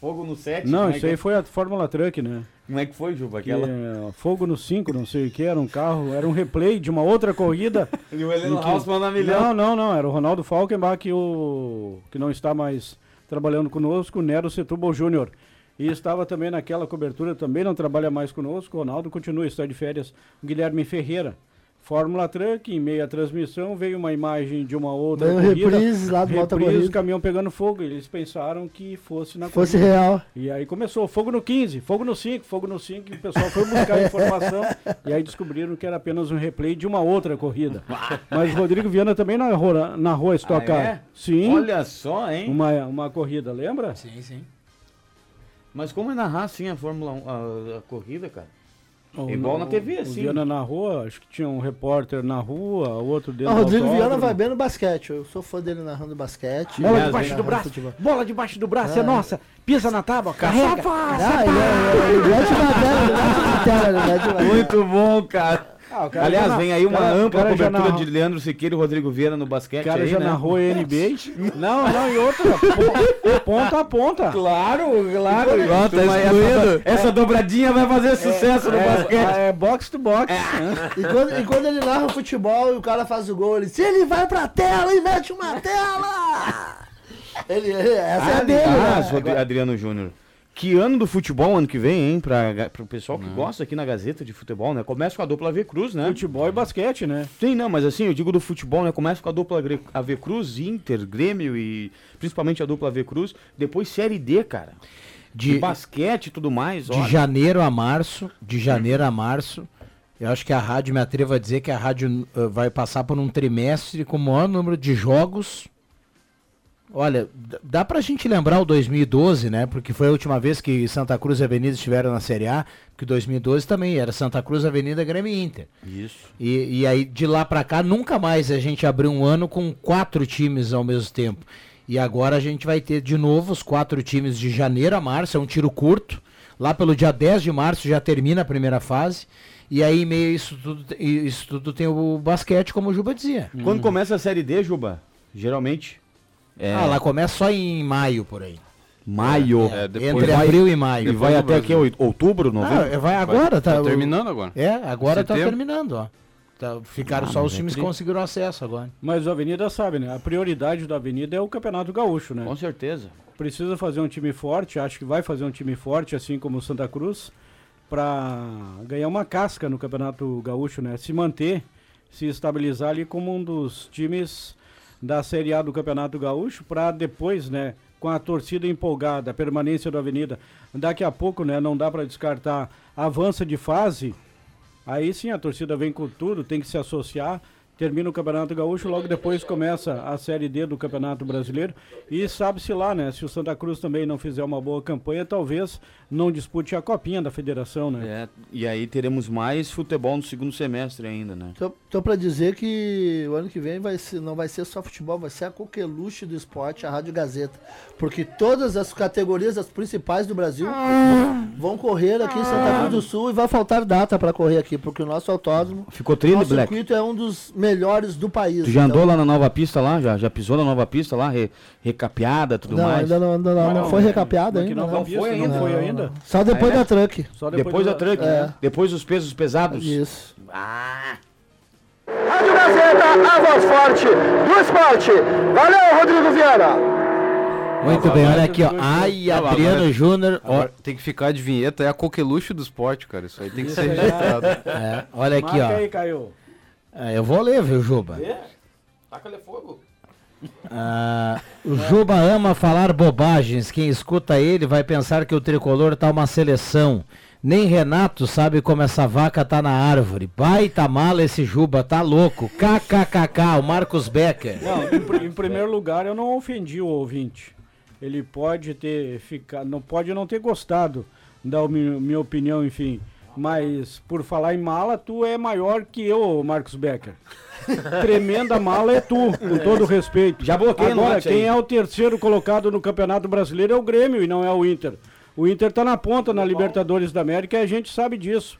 Fogo no 7. Não, isso aí foi a Fórmula Truck, né? Como é que foi, Juba? Que, Aquela. é, fogo no 5, não sei o que, era um carro, era um replay de uma outra corrida. E o Heleno que- Hausmann na milhão. Não, não, não, era o Ronaldo Falkenbach, que, o, que não está mais trabalhando conosco, Nero Setúbal Júnior. E estava também naquela cobertura, também não trabalha mais conosco, Ronaldo continua, está de férias, Guilherme Ferreira. Fórmula Truck, em meio à transmissão, veio uma imagem de uma outra Veio corrida. reprise lá do reprise, Corrida. o caminhão pegando fogo. Eles pensaram que fosse na Fosse corrida. real. E aí começou, fogo no 15, fogo no 5, fogo no 5, e o pessoal foi buscar a informação e aí descobriram que era apenas um replay de uma outra corrida. Mas o Rodrigo Viana também narrou, narrou a Stock Ah, é? Sim. Olha só, hein? Uma, uma corrida, lembra? Sim, sim. Mas como é narrar assim a Fórmula 1, a, a corrida, cara? O- Igual na TV, o assim. Viana narrou, acho que tinha um repórter na rua, outro dentro O do Rodrigo Viana vai bem no basquete. Eu sou fã dele narrando basquete. Bola debaixo do braço, futebol. bola debaixo do braço, é, É. nossa. Pisa na tábua, carrega. Ah, na na na. Muito bom, cara. Ah, Aliás, vem aí uma cara- ampla cara cobertura narrou- de Leandro Siqueira e Rodrigo Vieira no basquete O cara aí, já né? narrou NBA. não, não, e outra, po- ponta a ponta. Claro, claro. Pronto, tá essa, excluído. essa dobradinha vai fazer sucesso no é, basquete. É, box to box. E quando, e quando ele narra o futebol e o cara faz o gol, ele diz, ele vai pra tela e mete uma tela! Ele, ele- essa é a dele, Ah, né? Adriano Júnior. Que ano do futebol ano que vem, hein? Pra, pro pessoal que gosta aqui na Gazeta de Futebol, né? Começa com a dupla V Cruz, né? Futebol e basquete, né? Sim, não, mas assim, eu digo do futebol, né? Começa com a dupla AV Cruz, Inter, Grêmio e principalmente a dupla AV Cruz. Depois Série D, cara. De, De, basquete e tudo mais. de olha. janeiro a março, de janeiro a março, eu acho que a rádio, me atrevo a dizer que a rádio eh, vai passar por um trimestre com o maior número de jogos. Olha, dá pra gente lembrar o 2012, né? Porque foi a última vez que Santa Cruz e Avenida estiveram na Série A, porque 2012 também era Santa Cruz, Avenida, Grêmio e Inter. Isso. E, e aí, de lá pra cá, nunca mais a gente abriu um ano com quatro times ao mesmo tempo. E agora a gente vai ter de novo os quatro times de janeiro a março, é um tiro curto. Lá pelo dia 10 de março já termina a primeira fase. E aí, em meio a isso tudo, isso tudo tem o basquete, como o Juba dizia. Quando começa a Série D, Juba? Geralmente. É Ah, lá começa só em maio, por aí. maio. É, depois entre vai- abril e maio. E vai até aqui outubro, novembro? Ah, vai agora, tá? Tá o- terminando agora. É, agora tá Setembro. terminando, ó. Tá- ficaram Ah, só os é times que conseguiram acesso agora. Mas o Avenida sabe, né? A prioridade do Avenida é o Campeonato Gaúcho, né? Com certeza. Precisa fazer um time forte, acho que vai fazer um time forte, assim como o Santa Cruz, para ganhar uma casca no Campeonato Gaúcho, né? Se manter, se estabilizar ali como um dos times da Série A do Campeonato Gaúcho, para depois, né? Com a torcida empolgada, a permanência do Avenida. Daqui a pouco, né? Não dá para descartar avança de fase. Aí sim a torcida vem com tudo, tem que se associar. Termina o Campeonato Gaúcho, logo depois começa a Série D do Campeonato Brasileiro. E sabe-se lá, né? Se o Santa Cruz também não fizer uma boa campanha, talvez não dispute a copinha da federação, né? É, e aí teremos mais futebol no segundo semestre ainda, né? Tô, tô pra dizer que o ano que vem vai ser, não vai ser só futebol, vai ser a coqueluche do esporte, a Rádio Gazeta. Porque todas as categorias, as principais do Brasil, vão correr aqui em Santa Cruz do Sul e vai faltar data pra correr aqui, porque o nosso autódromo, Ficou trilho, nosso Black? circuito é um dos melhores do país. Tu já andou Então, lá na nova pista lá? Já, já pisou na nova pista lá? Re- recapeada, tudo Não, mais? ainda não, ainda não, não foi recapeado Aqui ainda. não. pista, foi não ainda? foi Não, ainda? não. Só depois é? da truck. Só Depois da truck, É. né? Depois dos pesos pesados. Isso. Ah, Rádio Gazeta, a voz forte do esporte. Valeu, Rodrigo Vieira. Muito bem, olha aqui, ó. Ai, Não, Adriano Júnior. tem que ficar de vinheta, é a coqueluche do esporte, cara. Isso aí tem que ser registrado. é, olha aqui, Marca ó. aí, Caio. É, eu vou ler, viu, Juba? Taca-lhe fogo. Ah, o Juba ama falar bobagens. Quem escuta ele vai pensar que o tricolor tá uma seleção. Nem Renato sabe como essa vaca tá na árvore. Baita mala esse Juba, tá louco. KKKK, o Marcos Becker. Não, em, pri- em primeiro lugar, eu não ofendi o ouvinte. Ele pode ter ficado, não pode não ter gostado da mi- minha opinião, enfim. Mas por falar em mala, tu é maior que eu, Marcos Becker. Tremenda mala é tu, com todo respeito. Já bloqueei Agora, quem é o terceiro colocado no Campeonato Brasileiro é o Grêmio e não é o Inter. O Inter tá na ponta na Libertadores da América e a gente sabe disso.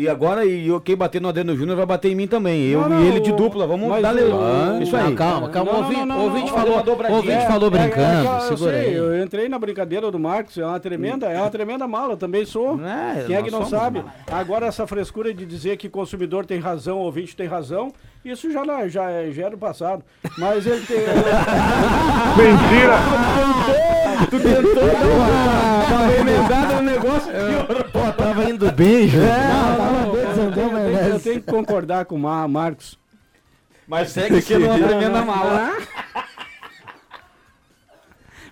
E agora, e eu, quem bater no Adeno Júnior vai bater em mim também. Eu Não, e ele de dupla. Vamos mas dar o- Isso aí. Não, calma, calma. Não, O ouvinte, falou, ouvinte É, falou é, brincando. é, eu segura sei, aí. eu entrei na brincadeira do Marcos, é uma tremenda, é uma tremenda mala, eu também sou. É, Quem é que não sabe? Agora essa frescura de dizer que consumidor tem razão, ouvinte tem razão, isso já, não- já, é- já era do passado. Mas ele tem. Mentira. Tu tentou dar uma, remendada no negócio. Pô, tava indo bem. Não, eu, tenho, eu eu que concordar com o Mar- Marcos. Mas segue sendo uma tremenda mala.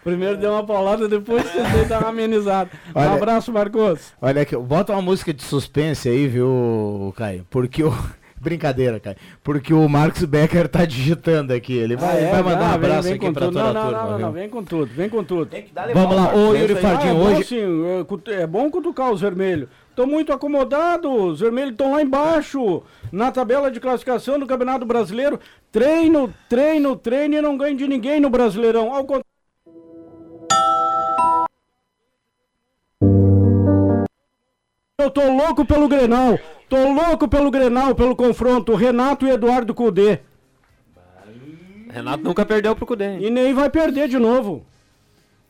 Primeiro deu uma paulada, depois tentei dar uma amenizada. Um Olha- abraço, Marcos. Olha aqui, bota uma música de suspense aí, viu, Caio? Porque o. Brincadeira, Caio. Porque o Marcos Becker tá digitando aqui. Ele vai, Ah, é? vai mandar um Ah, vem- abraço vem aqui com pra tudo. toda não, a não, turma. não, não, não, vem com tudo, vem com tudo. Vamos lá, ô Yuri Ah, Fardinho, é bom, hoje. sim, é, é bom cutucar os vermelhos. Estão muito acomodados, os vermelhos estão lá embaixo, na tabela de classificação do Campeonato Brasileiro. Treino, treino, treino e não ganho de ninguém no Brasileirão. Ao contrário. Eu tô louco pelo Grenal, tô louco pelo Grenal, pelo confronto, Renato e Eduardo Cudê. Renato nunca perdeu pro Cudê. E nem vai perder de novo.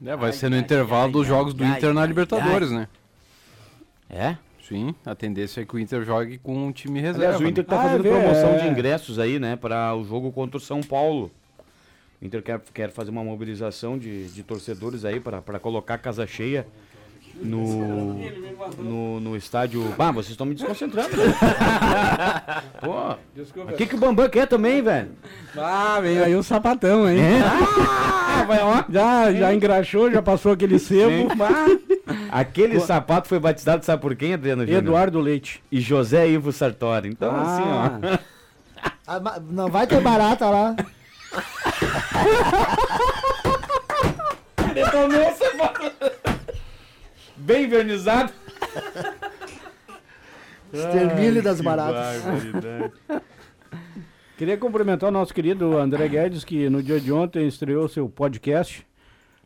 É, vai ser no intervalo dos jogos do Inter na Libertadores, né? É? Sim, a tendência é que o Inter jogue com um time reserva. Aliás, o Inter né? tá Ah, fazendo é, promoção é. de ingressos aí, né? Para o jogo contra o São Paulo. O Inter quer, quer fazer uma mobilização de, de torcedores aí para colocar casa cheia no, no, no estádio. Ah, vocês estão me desconcentrando. né? Pô, Desculpa. o que, que o Bambam quer também, velho? Ah, veio aí um sapatão, hein? Ah, vai ó. Já, já engraxou, já passou aquele sebo. Ah, Aquele sapato foi batizado, sabe por quem, Adriano Júnior? Eduardo Leite. E José Ivo Sartori. Então, assim, ó. Ah, Não vai ter barata lá. Bem vernizado. Extermínio das baratas. Queria cumprimentar o nosso querido André Guedes, que no dia de ontem estreou seu podcast,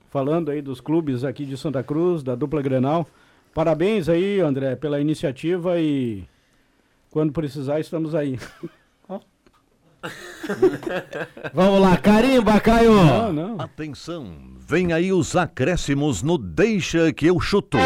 falando aí dos clubes aqui de Santa Cruz, da dupla Grenal. Parabéns aí, André, pela iniciativa e quando precisar estamos aí. Vamos lá, carimba, Caio. Não, não. Atenção, vem aí os acréscimos no Deixa que eu chuto.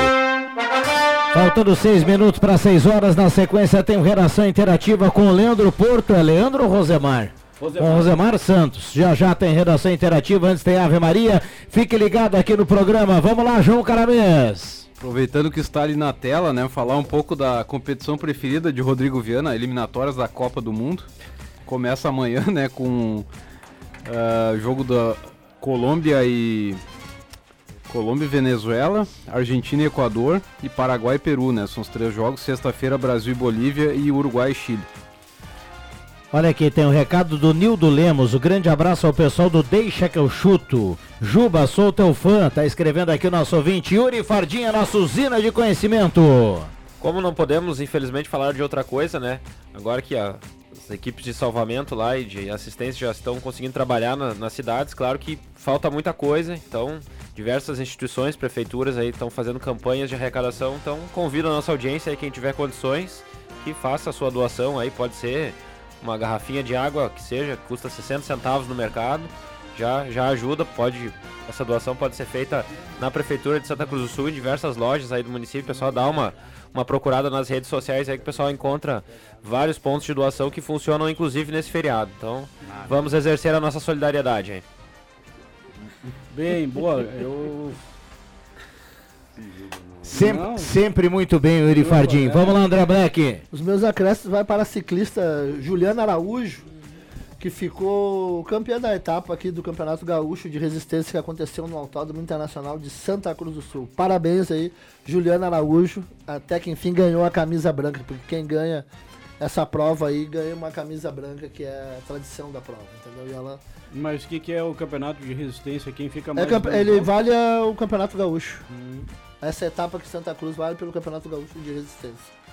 Faltando seis minutos para seis horas, na sequência tem redação interativa com o Leandro Porto. É Leandro ou Rosemar? Com Rosemar Santos. Já já tem redação interativa, antes tem Ave Maria. Fique ligado aqui no programa. Vamos lá, João Caramês. Aproveitando que está ali na tela, né? Falar um pouco da competição preferida de Rodrigo Viana, eliminatórias da Copa do Mundo. Começa amanhã, né? Com ah, jogo da Colômbia e. Colômbia e Venezuela, Argentina e Equador e Paraguai e Peru, né? São os três jogos. Sexta-feira, Brasil e Bolívia e Uruguai e Chile. Olha aqui, tem o recado do Nildo Lemos. O grande abraço ao pessoal do Deixa que eu chuto. Juba, sou teu fã. Tá escrevendo aqui o nosso ouvinte. Yuri Fardinha, nossa usina de conhecimento. Como não podemos, infelizmente, falar de outra coisa, né? Agora que a- as equipes de salvamento lá e de assistência já estão conseguindo trabalhar na- nas cidades, claro que falta muita coisa, então diversas instituições, prefeituras aí estão fazendo campanhas de arrecadação, então convido a nossa audiência aí, quem tiver condições, que faça a sua doação aí, pode ser uma garrafinha de água que seja, que custa 60 centavos no mercado, já, já ajuda, pode. Essa doação pode ser feita na Prefeitura de Santa Cruz do Sul, em diversas lojas aí do município. Pessoal dá uma, uma procurada nas redes sociais aí que o pessoal encontra vários pontos de doação que funcionam inclusive nesse feriado. Então, vamos exercer a nossa solidariedade aí. Bem, boa. Eu. Sempre, Não. sempre muito bem, o Yuri Fardim. Vamos lá, André Black. Os meus acréscimos vai para a ciclista Juliana Araújo, que ficou campeã da etapa aqui do Campeonato Gaúcho de Resistência que aconteceu no Autódromo Internacional de Santa Cruz do Sul. Parabéns aí, Juliana Araújo, até que enfim ganhou a camisa branca, porque quem ganha essa prova aí ganha uma camisa branca, que é a tradição da prova, entendeu? E ela Mas o que, que é o campeonato de resistência? Quem fica é mais. bem? ele vale o Campeonato Gaúcho. Essa etapa que Santa Cruz vale pelo Campeonato Gaúcho de Resistência.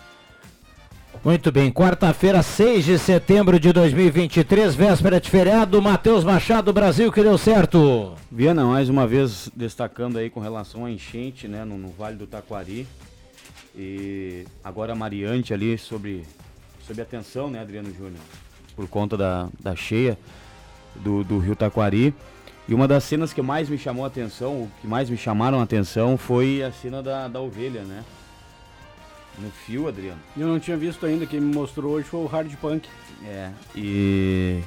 Muito bem, quarta-feira, 6 de setembro de 2023, véspera de feriado. Matheus Machado, Brasil, que deu certo. Viana, mais uma vez destacando aí com relação à enchente, né, no, no Vale do Taquari. E agora a Mariante ali sobre, sobre a tensão, né, Adriano Júnior? Por conta da, da cheia do, do Rio Taquari. E uma das cenas que mais me chamou a atenção, o que mais me chamaram a atenção foi a cena da, da ovelha, né? No fio, Adriano. Eu não tinha visto ainda, quem me mostrou hoje foi o Hard Punk. É, e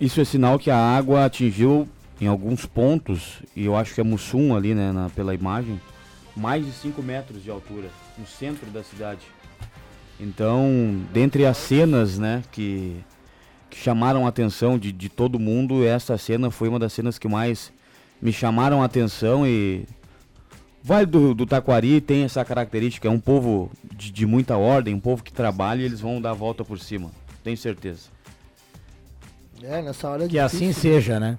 isso é sinal que a água atingiu em alguns pontos, e eu acho que é Mussum ali, né, na- pela imagem, mais de 5 metros de altura, no centro da cidade. Então, dentre as cenas, né, que, que chamaram a atenção de, de todo mundo, essa cena foi uma das cenas que mais me chamaram a atenção e Vale do, do Taquari tem essa característica, é um povo de, de muita ordem, um povo que trabalha e eles vão dar a volta por cima, tenho certeza. É, nessa hora é Que assim difícil. seja, né?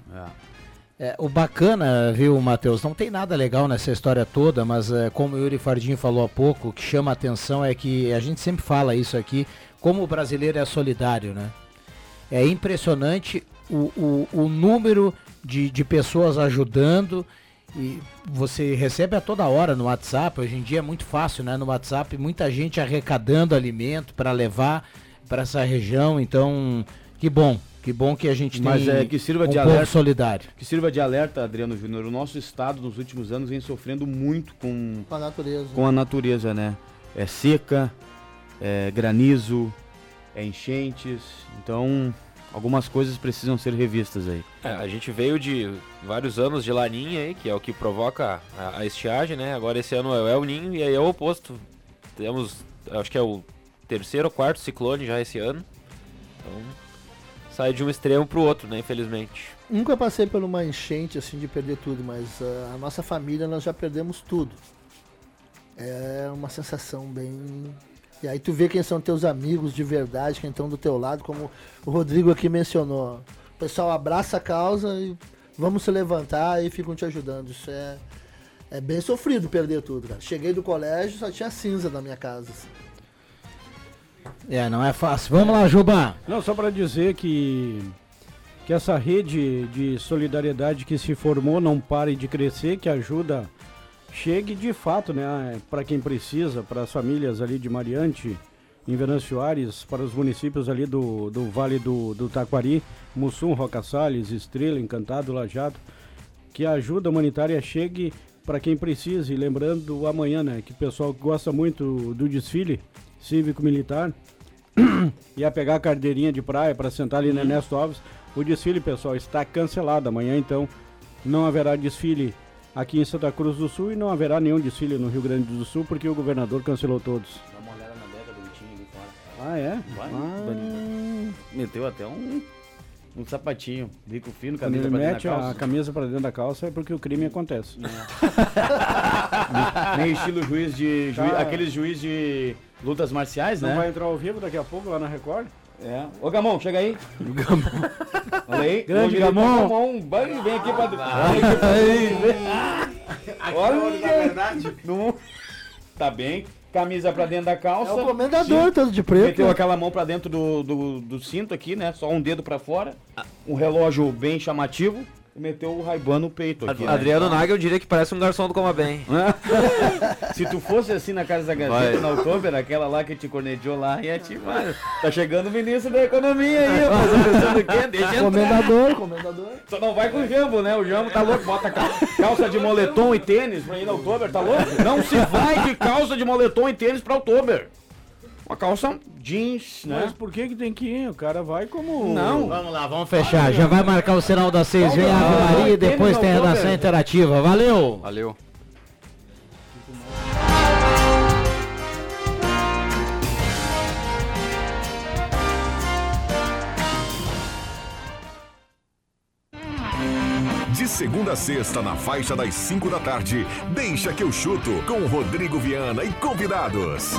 É, o bacana, viu, Matheus, não tem nada legal nessa história toda, mas é, como o Yuri Fardim falou há pouco, o que chama a atenção é que a gente sempre fala isso aqui, como o brasileiro é solidário, né? É impressionante o, o, o número de, de pessoas ajudando e você recebe a toda hora no WhatsApp, hoje em dia é muito fácil, né? No WhatsApp, muita gente arrecadando alimento para levar para essa região, então que bom, que bom que a gente tem Mas é que sirva um de alerta. solidário. Que sirva de alerta, Adriano Júnior. O nosso estado nos últimos anos vem sofrendo muito com, Com a natureza. com a natureza, né? É seca, é granizo, é enchentes. Então, algumas coisas precisam ser revistas aí. É, a gente veio de vários anos de laninha aí, que é o que provoca a, a estiagem, né? Agora esse ano é o Ninho e aí é o oposto. Temos, acho que é o terceiro ou quarto ciclone já esse ano. Então, sai de um extremo pro outro, né? Infelizmente. Nunca passei por uma enchente assim de perder tudo, mas ah, a nossa família nós já perdemos tudo. É uma sensação bem. E aí tu vê quem são teus amigos de verdade, quem estão do teu lado, como o Rodrigo aqui mencionou. O pessoal abraça a causa e vamos se levantar e ficam te ajudando. Isso é, é bem sofrido perder tudo, cara. Cheguei do colégio, só tinha cinza na minha casa. assim. É, não é fácil. Vamos lá, Juba. Não, só para dizer que que essa rede de solidariedade que se formou não pare de crescer, que ajuda chegue de fato, né, para quem precisa, para as famílias ali de Mariante, em Venâncio Aires, para os municípios ali do, do Vale do, do Taquari, Mussum, Roca Salles, Estrela, Encantado, Lajado, que a ajuda humanitária chegue para quem precisa. E lembrando amanhã, né, que o pessoal gosta muito do desfile cívico-militar, ia pegar a carteirinha de praia para sentar ali na Ernesto Alves. O desfile, pessoal, está cancelado. Amanhã, então, não haverá desfile aqui em Santa Cruz do Sul e não haverá nenhum desfile no Rio Grande do Sul porque o governador cancelou todos. Dá uma olhada na do time ali fora. Ah, é? Vai, Ah. Meteu até um, um sapatinho, bico fino, Quando camisa ele pra dentro mete a camisa para dentro da calça é porque o crime acontece. Meio estilo juiz de. Juiz, Tá. Aqueles juiz de lutas marciais, Não né? vai entrar ao vivo daqui a pouco lá na Record? É. Ô Gamon, chega aí. Gamon. Olha aí. Grande Gamon. Gamon. Gamon. Vai, vem aqui pra. Vem aqui pra- Olha. Não- Tá bem. Camisa pra dentro da calça. É o comendador, todo de preto. Meteu aquela mão pra dentro do, do, do cinto aqui, né? Só um dedo pra fora. Um relógio bem chamativo. Meteu o Raiban no peito aqui. né? Adriano Nagel diria que parece um garçom do Coma Bem. Se tu fosse assim na Casa da Vai. Gazeta, na Oktober, aquela lá que te corneteou lá, ia te... Mano, tá chegando o ministro da Economia aí, rapaz. Pensando o quê? Deixa entrar. Comendador, comendador. Só não vai com o Jambo, né? O Jambo tá louco, bota cal- calça de moletom e tênis pra ir na Oktober, tá louco? Não se vai de calça de moletom e tênis pra Oktober. Uma calça jeans, né? Mas por que que tem que ir? O cara vai como... Não. Vamos lá, vamos fechar. Já vai marcar o sinal das seis, vem a Ave Ah, Maria e depois tem a redação interativa. Valeu! Valeu. De segunda a sexta, na faixa das 5 da tarde, deixa que eu chuto com Rodrigo Viana e convidados.